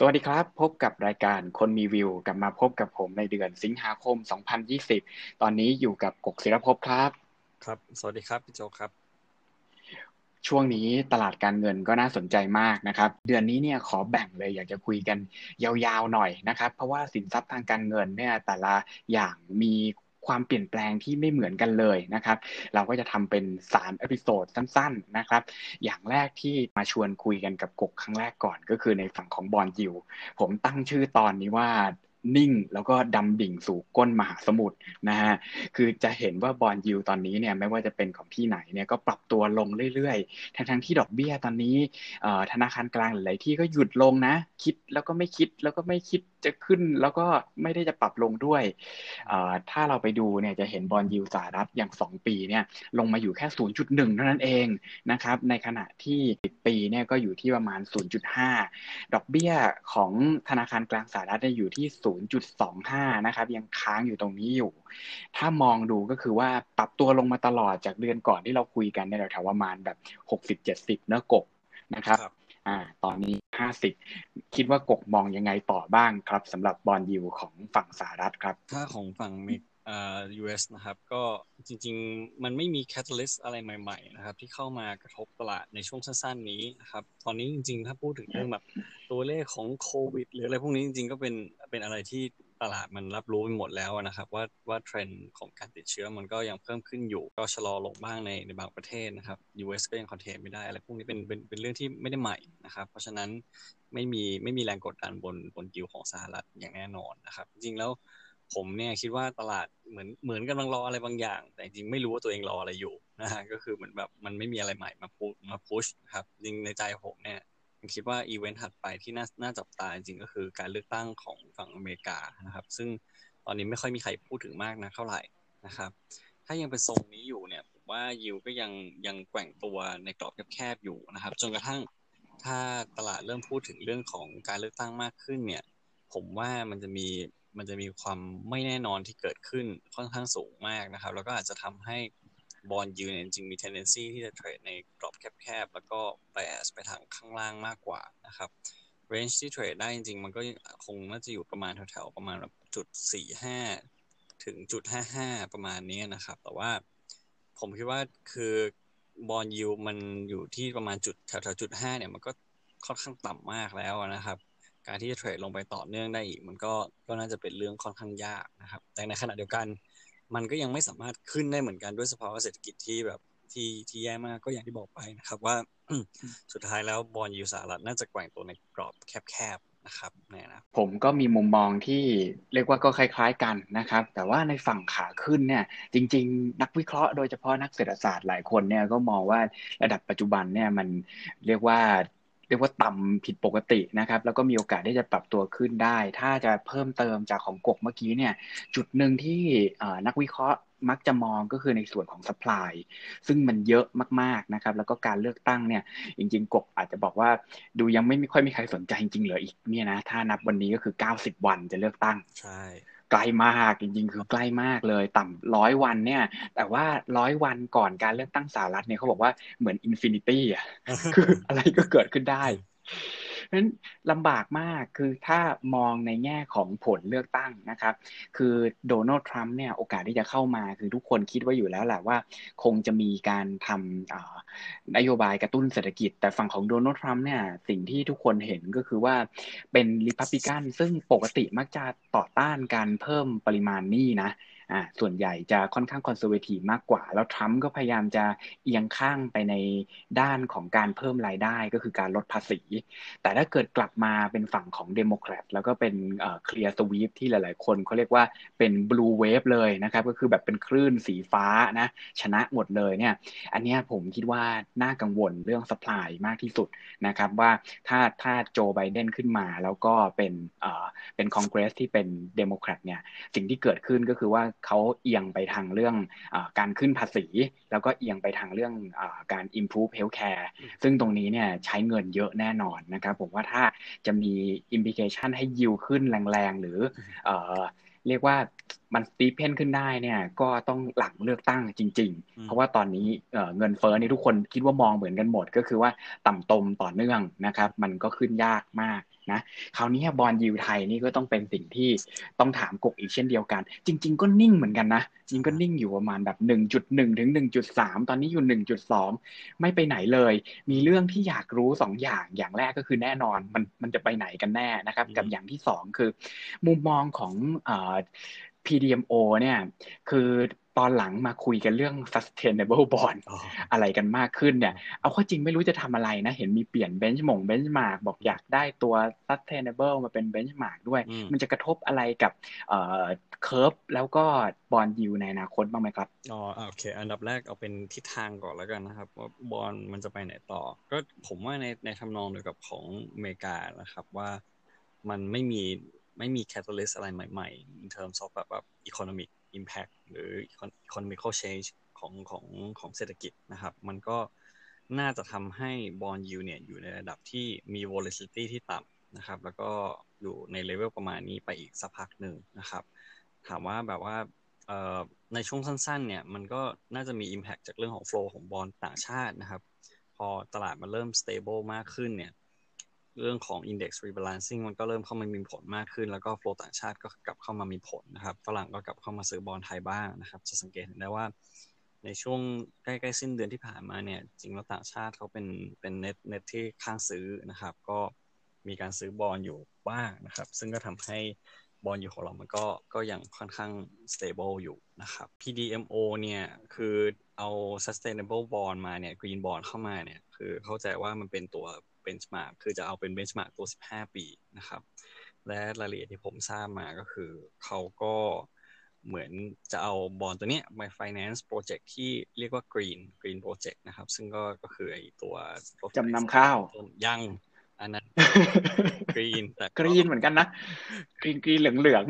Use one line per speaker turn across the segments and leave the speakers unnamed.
สวัสดีครับ พบกับรายการคนมีวิว กลับมาพบกับผมในเดือนสิงหาคม 2020 ตอนนี้อยู่กับกกศิรภพครับ
ครับ สวัสดีครับพี่โจครับ
ช่วงนี้ตลาดการเงินก็น่าสนใจมากนะครับ เดือนนี้เนี่ยขอแบ่งเลยอยากจะคุยกันยาวๆหน่อยนะครับ เพราะว่าสินทรัพย์ทางการเงินเนี่ยแต่ละอย่างมี ความเปลี่ยนแปลงที่ไม่เหมือนกันเลยนะครับ เราก็จะทำเป็น3 episode สั้นๆนะครับ อย่างแรกที่มาชวนคุยกันกับกกครั้งแรกก่อนก็คือในฝั่งของบอลยิว ผมตั้งชื่อตอนนี้ว่า นิ่งแล้วก็ดำดิ่งสู่ก้นมหาสมุทรนะฮะคือจะเห็นว่าบอลยิวตอนนี้เนี่ยไม่ว่าจะเป็นของที่ไหนเนี่ยก็ปรับตัวลงเรื่อยๆ ทั้งๆที่ดอกเบี้ยตอนนี้ธนาคารกลางหลายที่ก็หยุดลงนะ คิดแล้วก็ไม่คิดแล้วก็ไม่คิดจะขึ้นแล้วก็ไม่ได้จะปรับลงด้วย ถ้าเราไปดูเนี่ยจะเห็นบอลยิวสหรัฐอย่าง 2 ปีเนี่ยลงมาอยู่แค่ 0.1 เท่านั้นเองนะครับในขณะที่ปีเนี่ยก็อยู่ที่ประมาณ 0.5 ดอกเบี้ยของธนาคารกลางสหรัฐเนี่ยอยู่ที่0.25 นะครับ ยังค้างอยู่ตรงนี้อยู่ ถ้ามองดูก็คือว่าปรับตัวลงมาตลอดจากเดือนก่อนที่เราคุยกันในแถวประมาณแบบ 60-70เนื้อกบนะครับอ่าตอนนี้ห้าสิบคิดว่ากกมองยังไงต่อบ้างครับสำหรับบอลยูของฝั่งสหรัฐครับ
ถ้าของฝั่งเมกอ่า US นะครับ ก็ จริง ๆ มันไม่มีแคตตาลิสอะไรใหม่ ๆ นะครับ ที่เข้ามากระทบตลาดในช่วงสั้น ๆ นี้นะครับ ตอนนี้จริง ๆ ถ้าพูดถึงเรื่องแบบตัวเลขของโควิด หรืออะไรพวกนี้จริง ๆ ก็เป็นเป็นอะไรที่ตลาดมันรับรู้ไปหมดแล้วนะครับ ว่าว่าเทรนด์ของการติดเชื้อมันก็ยังเพิ่มขึ้นอยู่ ก็ชะลอลงบ้างในในบางประเทศนะครับ US ก็ยังคอนเทนไม่ได้อะไรพวกนี้เป็นเป็นเป็นเรื่องที่ไม่ได้ใหม่นะครับ เพราะฉะนั้นไม่มีไม่มีแรงกดดันบนบนกิวของสหรัฐอย่างแน่นอนนะครับ จริงๆแล้ว ผมเนี่ยคิดว่าตลาดเหมือนเหมือนกำลังรออะไรบางอย่าง แต่จริงไม่รู้ว่าตัวเองรออะไรอยู่นะฮะก็คือเหมือนแบบมันไม่มีอะไรใหม่มาพูดมาพุชครับจริงในใจผมเนี่ยคิดว่าอีเวนต์ถัดไปที่น่าน่าจับตาจริงก็คือการเลือกตั้งของฝั่งอเมริกานะครับ ซึ่งตอนนี้ไม่ค่อยมีใครพูดถึงมากนะเท่าไหร่นะครับ ถ้ายังเป็นทรงนี้อยู่เนี่ยผมว่ายิวก็ยังยังแกว่งตัวในกรอบแคบๆอยู่นะครับ จนกระทั่งถ้าตลาดเริ่มพูดถึงเรื่องของการเลือกตั้งมากขึ้นเนี่ย ผมว่ามันจะมี มันจะมีความไม่แน่นอนที่เกิดขึ้นค่อนข้างสูงมากนะครับ แล้วก็อาจจะทำให้บอลยูเนี่ยจริงมี tendency ที่จะเทรดในกรอบแคบๆแล้วก็ bias ไปทางข้างล่างมากกว่านะครับ range ที่เทรดได้จริงๆ มันก็คงน่าจะอยู่ประมาณแถวๆประมาณจุดสี่ห้าถึงจุดห้าห้าประมาณนี้นะครับ แต่ว่าผมคิดว่าคือบอลยูมันอยู่ที่ประมาณจุดแถวๆจุดห้าเนี่ยมันก็ค่อนข้างต่ำมากแล้วนะครับ การที่จะเทรดลงไปต่อเนื่องได้อีก มันก็ก็น่าจะเป็นเรื่องค่อนข้างยากนะครับ แต่ในขณะเดียวกัน มันก็ยังไม่สามารถขึ้นได้เหมือนกันด้วยสภาวะเศรษฐกิจที่แบบที่ที่แย่มากก็อย่างที่บอกไปนะครับ ว่าสุดท้ายแล้วบอลยูสหรัฐน่าจะแกว่งตัวในกรอบแคบๆนะครับเนี่ยนะ
ผมก็มีมุมมองที่เรียกว่าก็คล้าย ๆกันนะครับ แต่ว่าในฝั่งขาขึ้นเนี่ย จริง ๆ นักวิเคราะห์โดยเฉพาะนักเศรษฐศาสตร์หลายคนเนี่ยก็มองว่าระดับปัจจุบันเนี่ยมันเรียกว่า เรียกว่าต่ำผิดปกตินะครับ แล้วก็มีโอกาสที่จะปรับตัวขึ้นได้ ถ้าจะเพิ่มเติมจากของกกเมื่อกี้เนี่ย จุดหนึ่งที่นักวิเคราะห์มักจะมองก็คือในส่วนของ supply ซึ่งมันเยอะมากๆนะครับ แล้วก็การเลือกตั้งเนี่ย จริงๆ กบอาจจะบอกว่าดูยังไม่ค่อยมีใครสนใจจริงๆเหลืออีกเนี่ยนะ ถ้านับวันนี้ก็คือ 90 วันจะเลือกตั้ง
ใช่
ไกลมากจริง ๆ คือใกล้มากเลย ต่ำร้อยวันเนี่ย แต่ว่าร้อยวันก่อนการเลือกตั้งสหรัฐเนี่ยเขาบอกว่าเหมือน infinity อะคืออะไรก็เกิดขึ้นได้ นั้นลำบากมากคือถ้ามองในแง่ของผลเลือกตั้งนะครับ คือโดนัลด์ทรัมป์เนี่ยโอกาสที่จะเข้ามา คือทุกคนคิดว่าอยู่แล้วแหละว่า คงจะมีการทำนโยบายกระตุ้นเศรษฐกิจ แต่ฝั่งของโดนัลด์ทรัมป์เนี่ยสิ่งที่ทุกคนเห็นก็คือว่าเป็นริพับบิกันซึ่งปกติมักจะต่อต้านการเพิ่มปริมาณหนี้นะ อ่าส่วนใหญ่จะค่อนข้าง conservative มากกว่า แล้วทรัมป์ก็พยายามจะเอียงข้างไปในด้านของการเพิ่มรายได้ก็คือการลดภาษี แต่ถ้าเกิดกลับมาเป็นฝั่งของเดโมแครตแล้วก็เป็น clear sweep ที่หลาย ๆ คนเขาเรียกว่าเป็น blue wave เลยนะครับ ก็คือแบบเป็นคลื่นสีฟ้านะชนะหมดเลยเนี่ย อันนี้ผมคิดว่าน่ากังวลเรื่อง supply มากที่สุดนะครับว่าถ้าถ้าโจไบเดนขึ้นมาแล้วก็เป็นเอ่อเป็นคอนเกรสที่เป็นเดโมแครตเนี่ยสิ่งที่เกิดขึ้นก็คือว่าเขาเอียงไปทางเรื่องอการขึ้นภาษี แล้วก็เอียงไปทางเรื่องอการ improve healthcare ซึ่งตรงนี้เนี่ยใช้เงินเยอะแน่นอนนะครับ ผมว่าถ้าจะมี implication ให้ยิวขึ้นแรงๆ หรือเรียกว่ามัน steepen ขึ้นได้เนี่ย ก็ต้องหลังเลือกตั้งจริง ๆ เพราะว่าตอนนี้เงินเฟ้อนี่ทุกคนคิดว่ามองเหมือนกันหมด ก็คือว่าต่ำตมต่อเนื่องนะครับ มันก็ขึ้นยากมาก นะคราวนี้บอลยูไทยนี่ก็ต้องเป็นสิ่งที่ต้องถามกกอีกเช่นเดียวกัน จริง ๆ ก็นิ่งเหมือนกันนะจริงก็นิ่งอยู่ประมาณแบบ 1.1 ถึง 1.3 ตอนนี้อยู่ 1.2 ไม่ไปไหนเลย มีเรื่องที่อยากรู้ 2ออย่างอย่างแรกก็คือแน่นอนมันมันจะไปไหนกันแน่นะครับ กับอย่างที่ 2 คือ มุมมองของเอ่อ PDMO เนี่ยคือ ตอนหลังมาคุยกันเรื่อง sustainable bond อะไรกันมากขึ้นเนี่ย เอาข้อจริงไม่รู้จะทำอะไรนะ เห็นมีเปลี่ยน benchmark benchmark บอกอยากได้ตัว sustainable มาเป็น benchmark ด้วย มันจะกระทบอะไรกับเอ่อ curve แล้วก็ bond yield ในอนาคตบ้างไหมครับ
อ๋อโอเค อันดับแรกเอาเป็นทิศทางก่อนแล้วกันนะครับว่าบอลมันจะไปไหนต่อ ก็ผมว่าในในทำนองเดียวกับของอเมริกานะครับว่ามันไม่มีไม่มี catalyst อะไรใหม่ ๆ in terms of แบบแบบ economic impact หรือ economical change ของของของเศรษฐกิจนะครับ มันก็น่าจะทำให้ bond yield เนี่ยอยู่ในระดับที่มี volatility ที่ต่ำนะครับ แล้วก็อยู่ในเลเวลประมาณนี้ไปอีกสักพักหนึ่งนะครับ ถามว่าแบบว่าในช่วงสั้นๆเนี่ยมันก็น่าจะมี impact จากเรื่องของ flow ของบอลต่างชาตินะครับ พอตลาดมันเริ่ม stable มากขึ้นเนี่ย เรื่องของ index rebalancing มันก็เริ่มเข้ามามีผลมากขึ้น แล้วก็โฟลต่างชาติก็กลับเข้ามามีผลนะครับฝรั่งก็กลับเข้ามาซื้อบอลไทยบ้างนะครับ จะสังเกตเห็นได้ว่าในช่วงใกล้ๆสิ้นเดือนที่ผ่านมาเนี่ย จริงแล้วต่างชาติเขาเป็นเป็นเน็ตเน็ตที่ข้างซื้อนะครับ ก็มีการซื้อบอลอยู่บ้างนะครับ ซึ่งก็ทำให้บอลอยู่ของเรา มันก็ก็ยังค่อนข้าง stable อยู่นะครับ PDMO เนี่ยคือเอา sustainable bond มาเนี่ย green bond เข้ามาเนี่ย คือเข้าใจว่ามันเป็นตัว benchmark คือจะเอาเป็น benchmark ตัว 15 ปีนะครับ และรายละเอียดที่ผมทราบมาก็คือเขาก็เหมือนจะเอาบอลตัวนี้ไป finance project ที่เรียกว่า green green project นะครับ ซึ่งก็ก็คือไอตัว
จำนำข้าว
ยังอันนั้น green แต่
green เหมือนกันนะ green green เหลืองเหลือง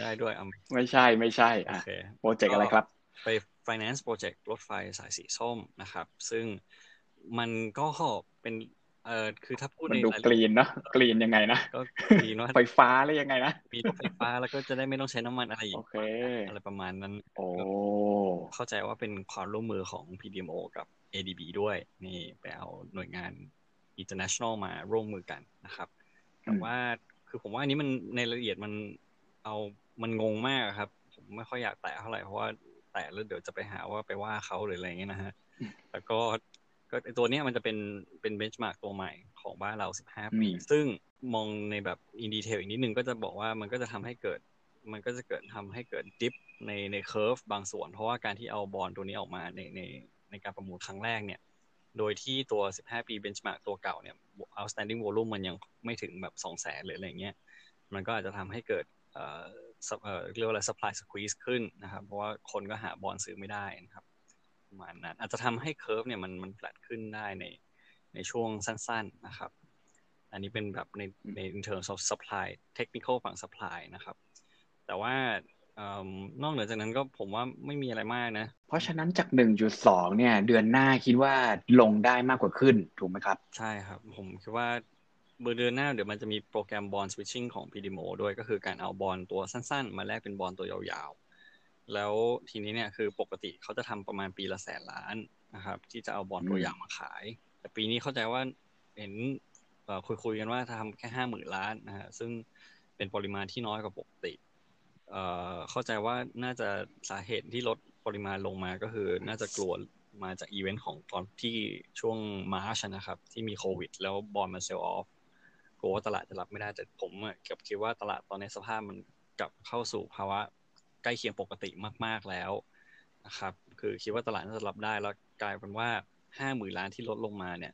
ได้ด้วย
ไม่ใช่ไม่ใช่อะโปรเจกต์อะไรครับ
ไป finance project รถไฟสายสีส้มนะครับ ซึ่ง มันก็เป็นเออคือถ้าพูด
ในดูกรีนเนาะกรีนยังไงนะ
ก็กรีนว่า
ไฟฟ้าหรือยังไงนะ
มีไฟฟ้าแล้วก็จะได้ไม่ต้องใช้น้ำมันอะไรอีกอะไรประมาณนั้น
โอ้
เข้าใจว่าเป็นความร่วมมือของ PDMO กับ ADB ด้วย นี่ไปเอาหน่วยงาน international มาร่วมมือกันนะครับ แต่ว่าคือผมว่าอันนี้มันในรายละเอียดมันเอามันงงมากครับ ผมไม่ค่อยอยากแตะเท่าไหร่เพราะว่าแตะแล้วเดี๋ยวจะไปหาว่าไปว่าเขาหรืออะไรเงี้ยนะฮะแล้วก็ ก็ตัวนี้มันจะเป็นเป็น benchmark ตัวใหม่ของบ้านเรา 15 ปี ซึ่งมองในแบบ in detail อีกนิดนึงก็จะบอกว่ามันก็จะทำให้เกิด มันก็จะเกิดทำให้เกิด diff ในใน curve บางส่วน เพราะว่าการที่เอาบอลตัวนี้ออกมาในในในการประมูลครั้งแรกเนี่ย โดยที่ตัว 15 ปีเบนช์มาร์กตัวเก่าเนี่ย outstanding volume มันยังไม่ถึงแบบ 2 0 0แสนหรืออะไรเงี้ย มันก็อาจจะทำให้เกิดเอ่อเรียกว่าอะไร supply squeeze ขึ้นนะครับ เพราะว่าคนก็หาบอลซื้อไม่ได้นะครับ ประมาณนั้นอาจจะทำให้เคอร์ฟเนี่ยมันมันแฟลตขึ้นได้ในในช่วงสั้น ๆนะครับ อันนี้เป็นแบบในใน in terms of supply technical ฝั่ง supply นะครับ แต่ว่านอกเหนือจากนั้นก็ผมว่าไม่มีอะไรมากนะ
เพราะฉะนั้นจาก 1.2 เนี่ย เดือนหน้าคิดว่าลงได้มากกว่าขึ้น ถูกไหมครับ
ใช่ครับ ผมคิดว่าเบอร์เดือนหน้าเดี๋ยวมันจะมีโปรแกรมบอลสวิตชิ่งของ PDMO ด้วยก็คือการเอาบอลตัวสั้น ๆ มาแลกเป็นบอลตัวยาว แล้วทีนี้เนี่ยคือปกติเขาจะทำประมาณปีละแสนล้านนะครับ ที่จะเอาบอลตัวอย่างมาขาย แต่ปีนี้เข้าใจว่าเห็นคุยคุยกันว่าทำแค่ห้าหมื่นล้านนะฮะซึ่งเป็นปริมาณที่น้อยกว่าปกติเข้าใจว่าน่าจะสาเหตุที่ลดปริมาณลงมาก็คือ น่าจะกลัวมาจากอีเวนต์ของตอนที่ช่วง March นะครับ ที่มีโควิด แล้ว bond มา sell off กลัวว่าตลาดจะรับไม่ได้แต่ผมกลับคิดว่าตลาดตอนในสภาพมันกลับเข้าสู่ภาวะ ใกล้เคียงปกติมาก ๆแล้วนะครับ คือคิดว่าตลาดน่าจะรับได้แล้วกลายเป็นว่าห้าหมื่นล้านที่ลดลงมาเนี่ย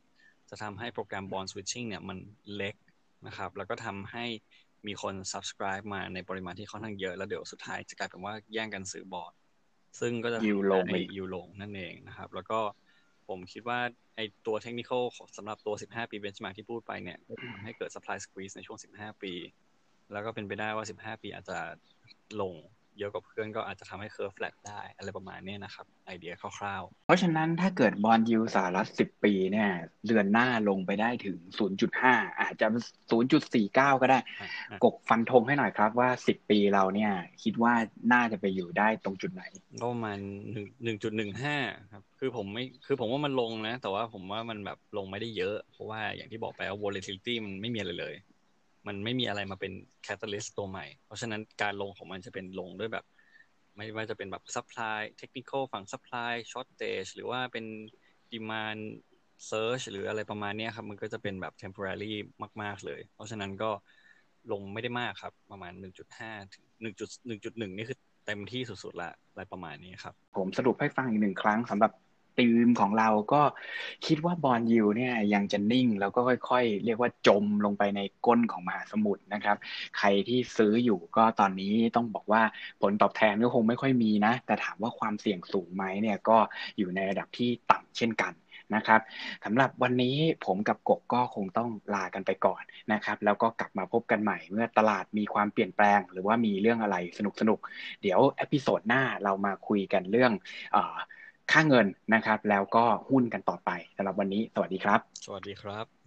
จะทำให้โปรแกรม bond switching เนี่ยมันเล็กนะครับ แล้วก็ทำให้มีคน subscribe มาในปริมาณที่ค่อนข้างเยอะ แล้วเดี๋ยวสุดท้ายจะกลายเป็นว่าแย่งกันซื้อ bond ซึ่งก็จะ
ยูลง
ยูลงนั่นเองนะครับ แล้วก็ผมคิดว่าไอตัวเทคนิคสำหรับตัว 15 ปี benchmark ที่พูดไปเนี่ยทำให้เกิด supply squeeze ในช่วง 15 ปี แล้วก็เป็นไปได้ว่า 15 ปีอาจจะลง เยอะกว่าเพื่อนก็อาจจะทำให้ curve flat ได้ อะไรประมาณนี้นะครับ ไอเดียคร่าว
ๆ เพราะฉะนั้นถ้าเกิด bond yield สหรัฐ10ปีเนี่ยเดือนหน้าลงไปได้ถึง 0.5 อาจจะ 0.49 ก็ได้ กกฟันธงให้หน่อยครับว่า 10 ปีเราเนี่ย คิดว่าน่าจะไปอยู่ได้ตรงจุดไหน
ก็ประมาณ1.15 ครับ คือผมไม่คือผมว่ามันลงนะ แต่ว่าผมว่ามันแบบลงไม่ได้เยอะ เพราะว่าอย่างที่บอกไปว่า volatility มันไม่มีอะไรเลย มันไม่มีอะไรมาเป็น catalyst ตัวใหม่ เพราะฉะนั้นการลงของมันจะเป็นลงด้วยแบบ ไม่ว่าจะเป็นแบบ supply เทคนิคฝั่ง supply shortage หรือว่าเป็นdemand surge หรืออะไรประมาณนี้ครับ มันก็จะเป็นแบบ temporary มาก ๆ เลย เพราะฉะนั้นก็ลงไม่ได้มากครับ ประมาณ 1.5ถึง1.1.1 นี่คือเต็มที่สุดๆละอะไรประมาณนี้ครับ
ผมสรุปให้ฟังอีกหนึ่งครั้งสำหรับ ตีมของเราก็คิดว่า bond yield เนี่ยยังจะนิ่งแล้วก็ค่อยๆ เรียกว่าจมลงไปในก้นของมหาสมุทรนะครับ ใครที่ซื้ออยู่ก็ตอนนี้ต้องบอกว่าผลตอบแทนก็คงไม่ค่อยมีนะ แต่ถามว่าความเสี่ยงสูงไหมเนี่ยก็อยู่ในระดับที่ต่ำเช่นกันนะครับสำหรับวันนี้ผมกับกกก็คงต้องลากันไปก่อนนะครับ แล้วก็กลับมาพบกันใหม่เมื่อตลาดมีความเปลี่ยนแปลง หรือว่ามีเรื่องอะไรสนุกๆเดี๋ยว episode หน้าเรามาคุยกันเรื่อง ค่าเงินนะครับ แล้วก็หุ้นกันต่อไปสำหรับวันนี้ สวัสดีครับ
สวัสดีครับ